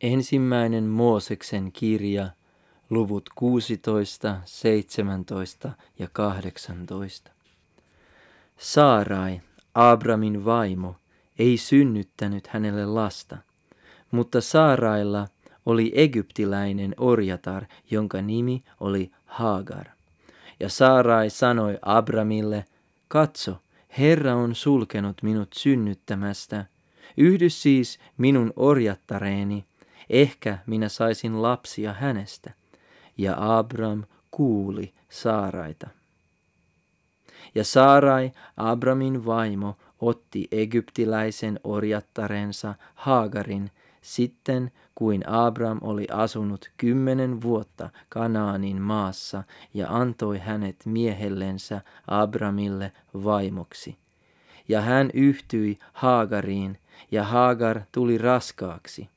Ensimmäinen Mooseksen kirja, luvut 16, 17 ja 18. Saarai, Abramin vaimo, ei synnyttänyt hänelle lasta, mutta Saarailla oli egyptiläinen orjatar, jonka nimi oli Hagar. Ja Saarai sanoi Abramille, katso, Herra on sulkenut minut synnyttämästä. Yhdy siis minun orjattareeni, ehkä minä saisin lapsia hänestä. Ja Abram kuuli Saaraita. Ja Saarai, Abramin vaimo, otti egyptiläisen orjattarensa Haagarin sitten, kuin Abram oli asunut kymmenen vuotta Kanaanin maassa ja antoi hänet miehellensä Abramille vaimoksi. Ja hän yhtyi Haagariin, ja Haagar tuli raskaaksi.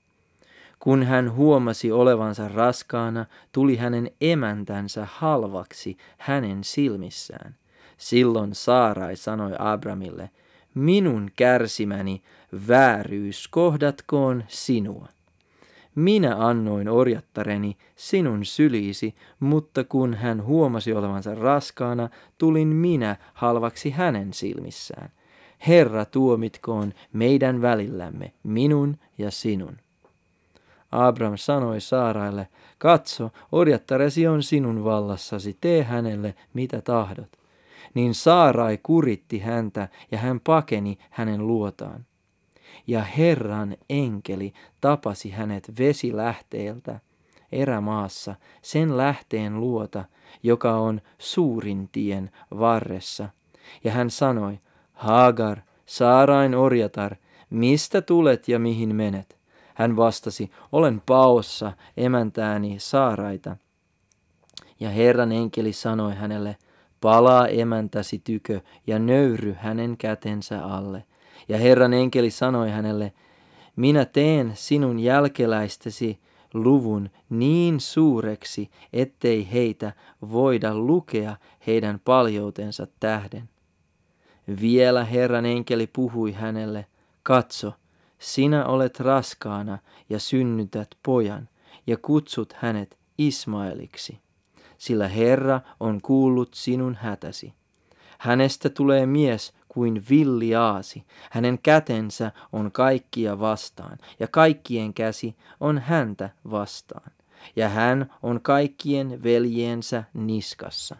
Kun hän huomasi olevansa raskaana, tuli hänen emäntänsä halvaksi hänen silmissään. Silloin Saarai sanoi Abramille, minun kärsimäni vääryys kohdatkoon sinua. Minä annoin orjattareni sinun syliisi, mutta kun hän huomasi olevansa raskaana, tulin minä halvaksi hänen silmissään. Herra tuomitkoon meidän välillämme, minun ja sinun. Abram sanoi Saaraille, katso, orjattaresi on sinun vallassasi, tee hänelle mitä tahdot. Niin Saarai kuritti häntä ja hän pakeni hänen luotaan. Ja Herran enkeli tapasi hänet vesilähteeltä erämaassa, sen lähteen luota, joka on suurin tien varressa. Ja hän sanoi, Hagar, Saarain orjatar, mistä tulet ja mihin menet? Hän vastasi, olen paossa emäntääni Saaraita. Ja Herran enkeli sanoi hänelle, palaa emäntäsi tykö ja nöyry hänen kätensä alle. Ja Herran enkeli sanoi hänelle, minä teen sinun jälkeläistesi luvun niin suureksi, ettei heitä voida lukea heidän paljoutensa tähden. Vielä Herran enkeli puhui hänelle, katso, sinä olet raskaana ja synnytät pojan ja kutsut hänet Ismaeliksi, sillä Herra on kuullut sinun hätäsi. Hänestä tulee mies kuin villi aasi, hänen kätensä on kaikkia vastaan ja kaikkien käsi on häntä vastaan. Ja hän on kaikkien veljensä niskassa.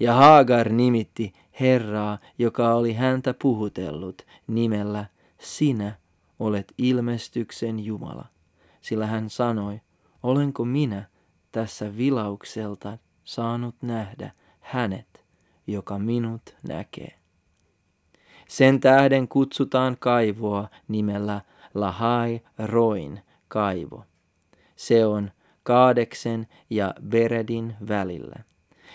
Ja Hagar nimitti Herraa, joka oli häntä puhutellut, nimellä Sinä olet ilmestyksen Jumala. Sillä hän sanoi, olenko minä tässä vilaukselta saanut nähdä hänet, joka minut näkee. Sen tähden kutsutaan kaivoa nimellä Lahai Roin kaivo. Se on Kaadeksen ja Beredin välillä.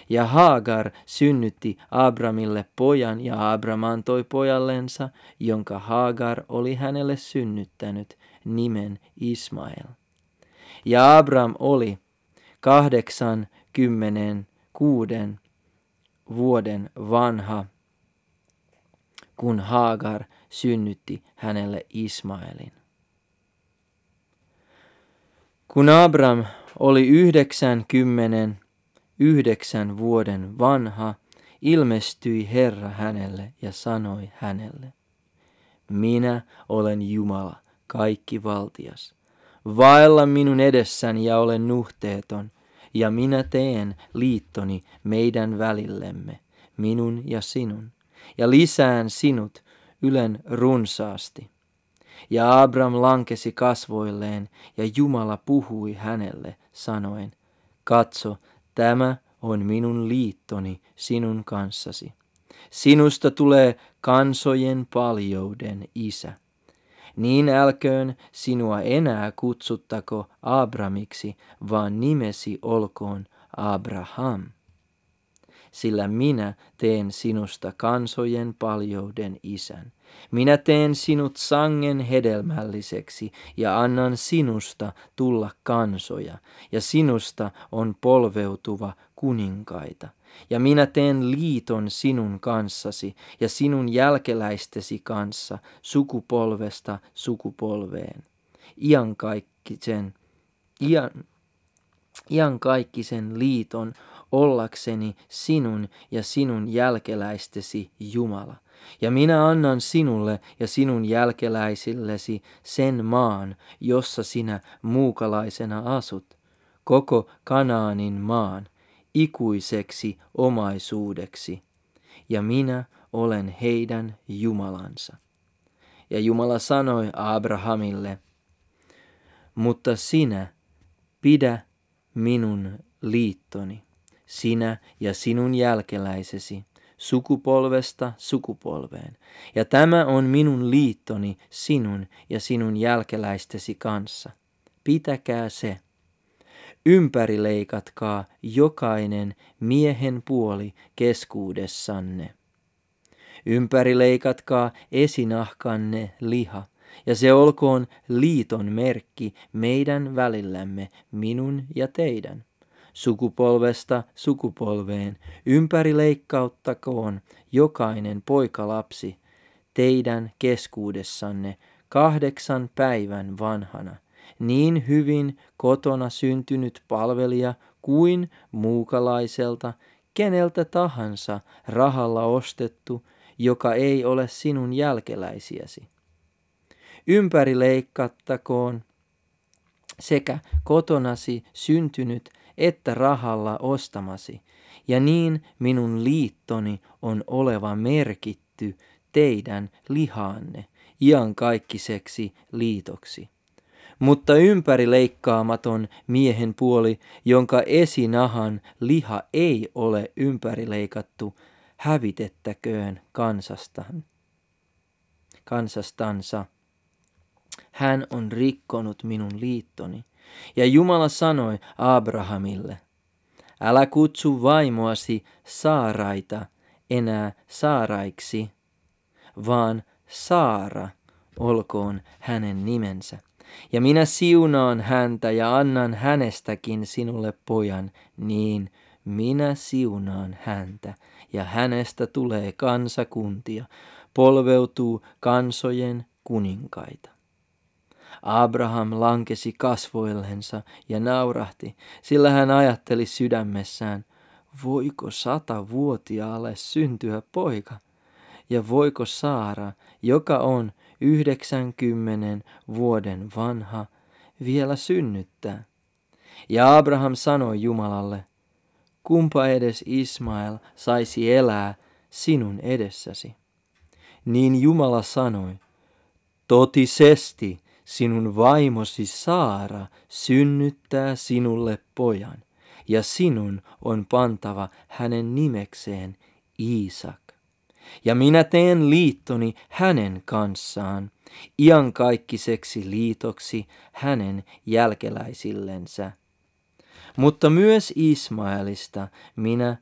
Ja Hagar synnytti Abramille pojan ja Abram antoi pojallensa, jonka Hagar oli hänelle synnyttänyt, nimen Ismael. Ja Abram oli kahdeksan kymmenen kuuden vuoden vanha, kun Hagar synnytti hänelle Ismaelin. Kun Abram oli yhdeksänkymmenen yhdeksän vuoden vanha, ilmestyi Herra hänelle ja sanoi hänelle, minä olen Jumala, kaikki valtias. Vaella minun edessäni ja olen nuhteeton, ja minä teen liittoni meidän välillemme, minun ja sinun, ja lisään sinut ylen runsaasti. Ja Abram lankesi kasvoilleen, ja Jumala puhui hänelle, sanoen, katso, Tämä on minun liittoni sinun kanssasi. Sinusta tulee kansojen paljouden isä. Niin älköön sinua enää kutsuttako Abramiksi, vaan nimesi olkoon Abraham. Sillä minä teen sinusta kansojen paljouden isän. Minä teen sinut sangen hedelmälliseksi ja annan sinusta tulla kansoja, ja sinusta on polveutuva kuninkaita. Ja minä teen liiton sinun kanssasi ja sinun jälkeläistesi kanssa sukupolvesta sukupolveen. iankaikkisen, ian, iankaikkisen liiton ollakseni sinun ja sinun jälkeläistesi Jumala. Ja minä annan sinulle ja sinun jälkeläisillesi sen maan, jossa sinä muukalaisena asut, koko Kanaanin maan, ikuiseksi omaisuudeksi. Ja minä olen heidän Jumalansa. Ja Jumala sanoi Abrahamille, mutta sinä pidä minun liittoni, sinä ja sinun jälkeläisesi, sukupolvesta sukupolveen. Ja tämä on minun liittoni sinun ja sinun jälkeläistesi kanssa. Pitäkää se. Ympärileikatkaa jokainen miehen puoli keskuudessanne. Ympärileikatkaa esinahkanne liha, ja se olkoon liiton merkki meidän välillämme, minun ja teidän sukupolvesta sukupolveen, ympärileikkauttakoon jokainen poikalapsi teidän keskuudessanne kahdeksan päivän vanhana, niin hyvin kotona syntynyt palvelija kuin muukalaiselta, keneltä tahansa rahalla ostettu, joka ei ole sinun jälkeläisiäsi. Ympärileikkattakoon sekä kotonasi syntynyt että rahalla ostamasi, ja niin minun liittoni on oleva merkitty teidän lihaanne iankaikkiseksi liitoksi. Mutta ympäri leikkaamaton miehen puoli, jonka esinahan liha ei ole ympärileikattu, hävitettäköön kansastaan. kansastansa. Hän on rikkonut minun liittoni ja Jumala sanoi Abrahamille, älä kutsu vaimoasi Saaraita enää Saaraiksi, vaan Saara olkoon hänen nimensä. Ja minä siunaan häntä ja annan hänestäkin sinulle pojan, niin minä siunaan häntä, ja hänestä tulee kansakuntia, polveutuu kansojen kuninkaita. Abraham lankesi kasvoillensa ja naurahti, sillä hän ajatteli sydämessään, voiko satavuotiaalle syntyä poika? Ja voiko Saara, joka on yhdeksänkymmenen vuoden vanha, vielä synnyttää? Ja Abraham sanoi Jumalalle, kumpa edes Ismael saisi elää sinun edessäsi. Niin Jumala sanoi, totisesti sinun vaimosi Saara synnyttää sinulle pojan, ja sinun on pantava hänen nimekseen Iisak. Ja minä teen liittoni hänen kanssaan, iankaikkiseksi liitoksi hänen jälkeläisillensä. Mutta myös Ismaelista minä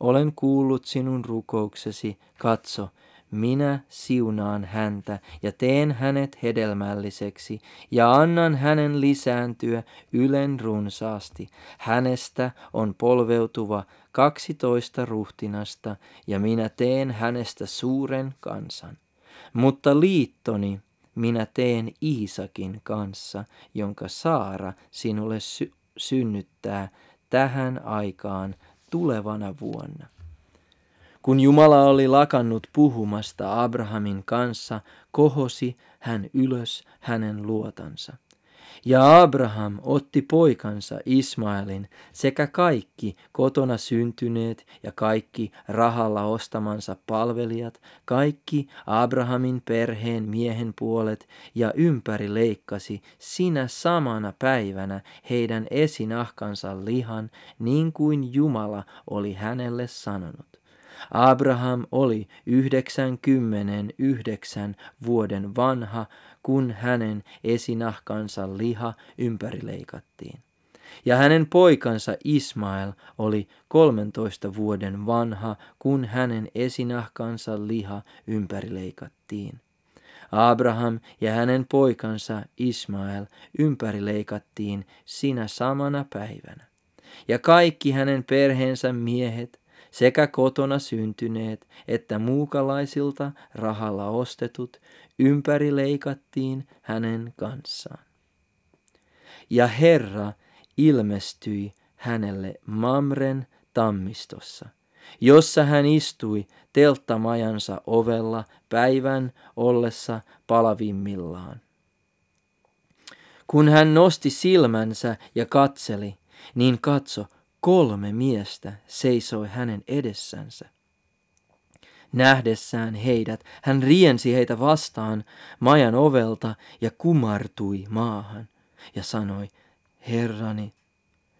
olen kuullut sinun rukouksesi, katso, minä siunaan häntä ja teen hänet hedelmälliseksi ja annan hänen lisääntyä ylen runsaasti. Hänestä on polveutuva kaksitoista ruhtinasta ja minä teen hänestä suuren kansan. Mutta liittoni minä teen Iisakin kanssa, jonka Saara sinulle sy- synnyttää tähän aikaan tulevana vuonna. Kun Jumala oli lakannut puhumasta Abrahamin kanssa, kohosi hän ylös hänen luotansa. Ja Abraham otti poikansa Ismaelin sekä kaikki kotona syntyneet ja kaikki rahalla ostamansa palvelijat, kaikki Abrahamin perheen miehen puolet ja ympäri leikkasi sinä samana päivänä heidän esinahkansa lihan, niin kuin Jumala oli hänelle sanonut. Abraham oli 99 vuoden vanha, kun hänen esinahkansa liha ympärileikattiin. Ja hänen poikansa Ismael oli 13 vuoden vanha, kun hänen esinahkansa liha ympärileikattiin. Abraham ja hänen poikansa Ismael ympärileikattiin sinä samana päivänä. Ja kaikki hänen perheensä miehet sekä kotona syntyneet että muukalaisilta rahalla ostetut ympäri leikattiin hänen kanssaan. Ja Herra ilmestyi hänelle Mamren tammistossa, jossa hän istui telttamajansa ovella päivän ollessa palavimmillaan. Kun hän nosti silmänsä ja katseli, niin katso, kolme miestä seisoi hänen edessänsä. Nähdessään heidät, hän riensi heitä vastaan majan ovelta ja kumartui maahan ja sanoi, Herrani,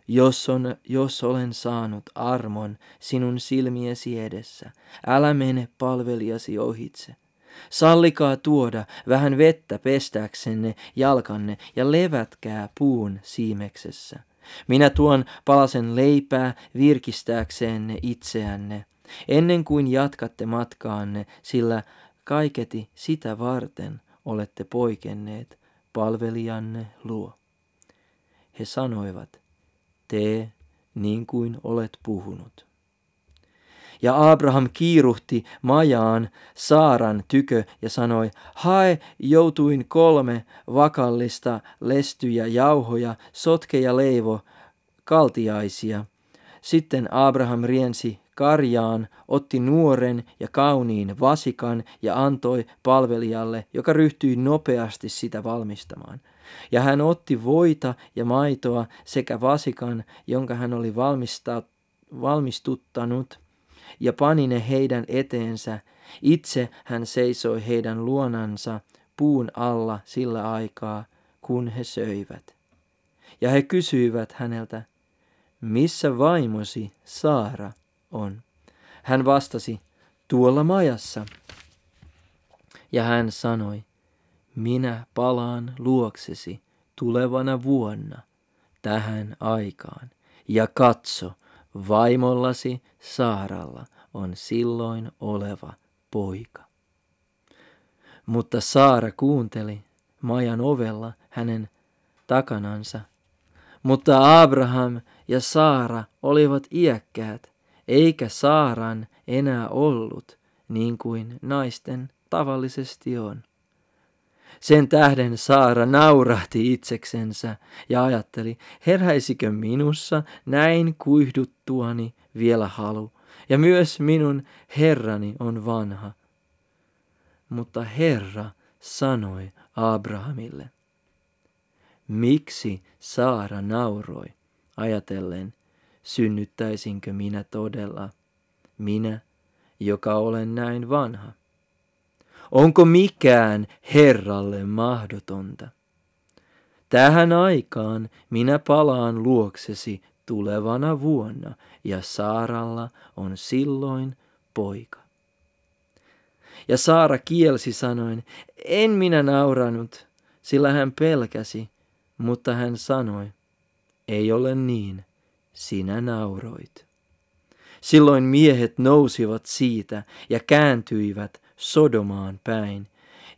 jos, on, jos olen saanut armon sinun silmiesi edessä, älä mene palvelijasi ohitse. Sallikaa tuoda vähän vettä pestääksenne jalkanne ja levätkää puun siimeksessä. Minä tuon palasen leipää virkistääksenne itseänne, ennen kuin jatkatte matkaanne, sillä kaiketi sitä varten olette poikenneet palvelijanne luo. He sanoivat, tee niin kuin olet puhunut. Ja Abraham kiiruhti majaan Saaran tykö ja sanoi, hae joutuin kolme vakallista lestyjä jauhoja, sotke ja leivo, kaltiaisia. Sitten Abraham riensi karjaan, otti nuoren ja kauniin vasikan ja antoi palvelijalle, joka ryhtyi nopeasti sitä valmistamaan. Ja hän otti voita ja maitoa sekä vasikan, jonka hän oli valmistuttanut, ja pani ne heidän eteensä. Itse hän seisoi heidän luonansa puun alla sillä aikaa, kun he söivät. Ja he kysyivät häneltä, missä vaimosi Saara on? Hän vastasi, tuolla majassa. Ja hän sanoi, minä palaan luoksesi tulevana vuonna tähän aikaan. Ja katso, vaimollasi Saaralla on silloin oleva poika. Mutta Saara kuunteli majan ovella hänen takanansa. Mutta Abraham ja Saara olivat iäkkäät, eikä Saaran enää ollut niin kuin naisten tavallisesti on. Sen tähden Saara naurahti itseksensä ja ajatteli, heräisikö minussa näin kuihduttuani vielä halu, ja myös minun Herrani on vanha. Mutta Herra sanoi Abrahamille, miksi Saara nauroi, ajatellen, synnyttäisinkö minä todella, minä, joka olen näin vanha. Onko mikään Herralle mahdotonta? Tähän aikaan minä palaan luoksesi tulevana vuonna, ja Saaralla on silloin poika. Ja Saara kielsi sanoen, en minä nauranut, sillä hän pelkäsi, mutta hän sanoi, ei ole niin, sinä nauroit. Silloin miehet nousivat siitä ja kääntyivät Sodomaan päin,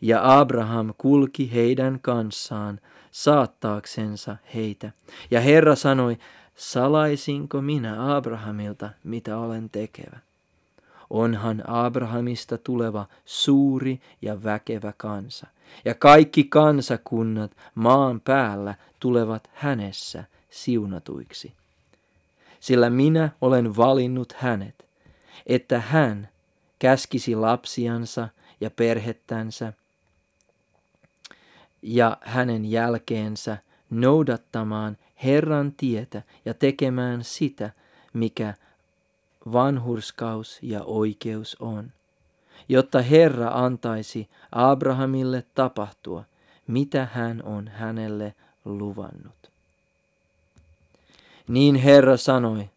ja Abraham kulki heidän kanssaan saattaaksensa heitä. Ja Herra sanoi, salaisinko minä Abrahamilta, mitä olen tekevä? Onhan Abrahamista tuleva suuri ja väkevä kansa, ja kaikki kansakunnat maan päällä tulevat hänessä siunatuiksi. Sillä minä olen valinnut hänet, että hän käskisi lapsiansa ja perhettänsä ja hänen jälkeensä noudattamaan Herran tietä ja tekemään sitä, mikä vanhurskaus ja oikeus on, jotta Herra antaisi Abrahamille tapahtua, mitä hän on hänelle luvannut. Niin Herra sanoi,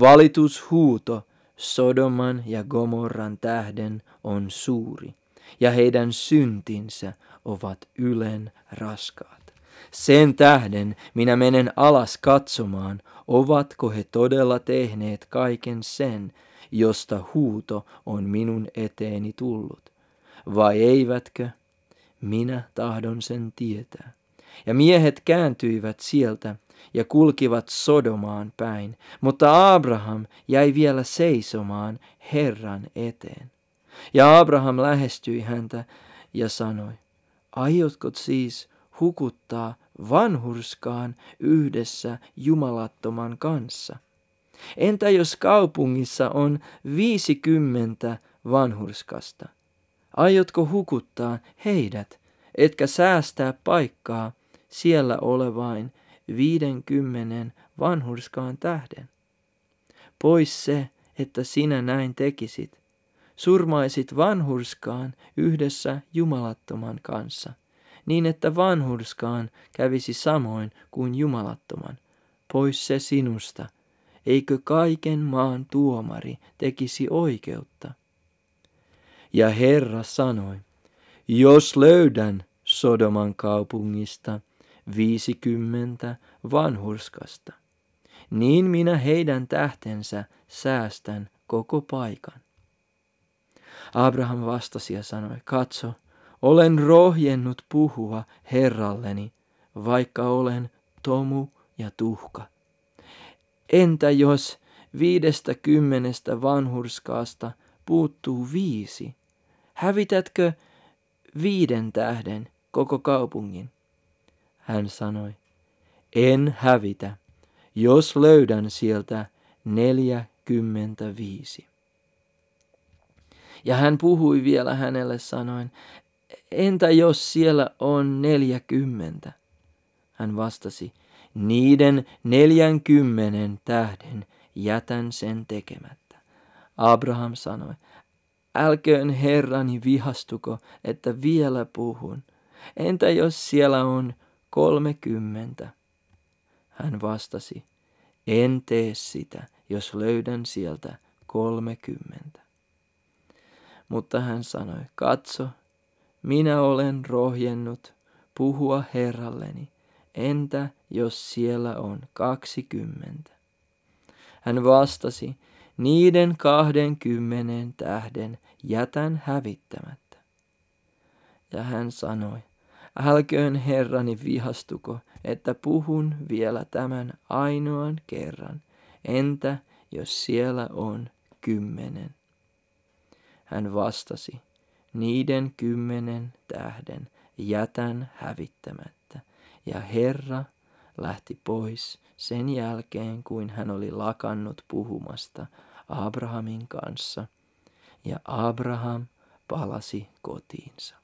valitushuuto Sodoman ja Gomorran tähden on suuri, ja heidän syntinsä ovat ylen raskaat. Sen tähden minä menen alas katsomaan, ovatko he todella tehneet kaiken sen, josta huuto on minun eteeni tullut. Vai eivätkö? Minä tahdon sen tietää. Ja miehet kääntyivät sieltä ja kulkivat Sodomaan päin, mutta Abraham jäi vielä seisomaan Herran eteen. Ja Abraham lähestyi häntä ja sanoi, aiotko siis hukuttaa vanhurskaan yhdessä jumalattoman kanssa? Entä jos kaupungissa on viisikymmentä vanhurskasta? Aiotko hukuttaa heidät, etkä säästää paikkaa siellä olevain viidenkymmenen vanhurskaan tähden? Pois se, että sinä näin tekisit, surmaisit vanhurskaan yhdessä jumalattoman kanssa, niin että vanhurskaan kävisi samoin kuin jumalattoman. Pois se sinusta, eikö kaiken maan tuomari tekisi oikeutta? Ja Herra sanoi, jos löydän Sodoman kaupungista viisikymmentä vanhurskasta, niin minä heidän tähtensä säästän koko paikan. Abraham vastasi ja sanoi, katso, olen rohjennut puhua Herralleni, vaikka olen tomu ja tuhka. Entä jos viidestä kymmenestä vanhurskaasta puuttuu viisi? Hävitätkö viiden tähden koko kaupungin? Hän sanoi, en hävitä, jos löydän sieltä neljäkymmentäviisi. Ja hän puhui vielä hänelle sanoen, entä jos siellä on neljäkymmentä? Hän vastasi, niiden neljänkymmenen tähden jätän sen tekemättä. Abraham sanoi, älköön Herrani vihastuko, että vielä puhun. Entä jos siellä on kolmekymmentä? Hän vastasi, en tee sitä, jos löydän sieltä kolmekymmentä. Mutta hän sanoi, katso, minä olen rohjennut puhua Herralleni, entä jos siellä on kaksikymmentä? Hän vastasi, niiden kahdenkymmenen tähden jätän hävittämättä. Ja hän sanoi, älköön Herrani vihastuko, että puhun vielä tämän ainoan kerran, entä jos siellä on kymmenen? Hän vastasi, niiden kymmenen tähden jätän hävittämättä. Ja Herra lähti pois sen jälkeen, kuin hän oli lakannut puhumasta Abrahamin kanssa, ja Abraham palasi kotiinsa.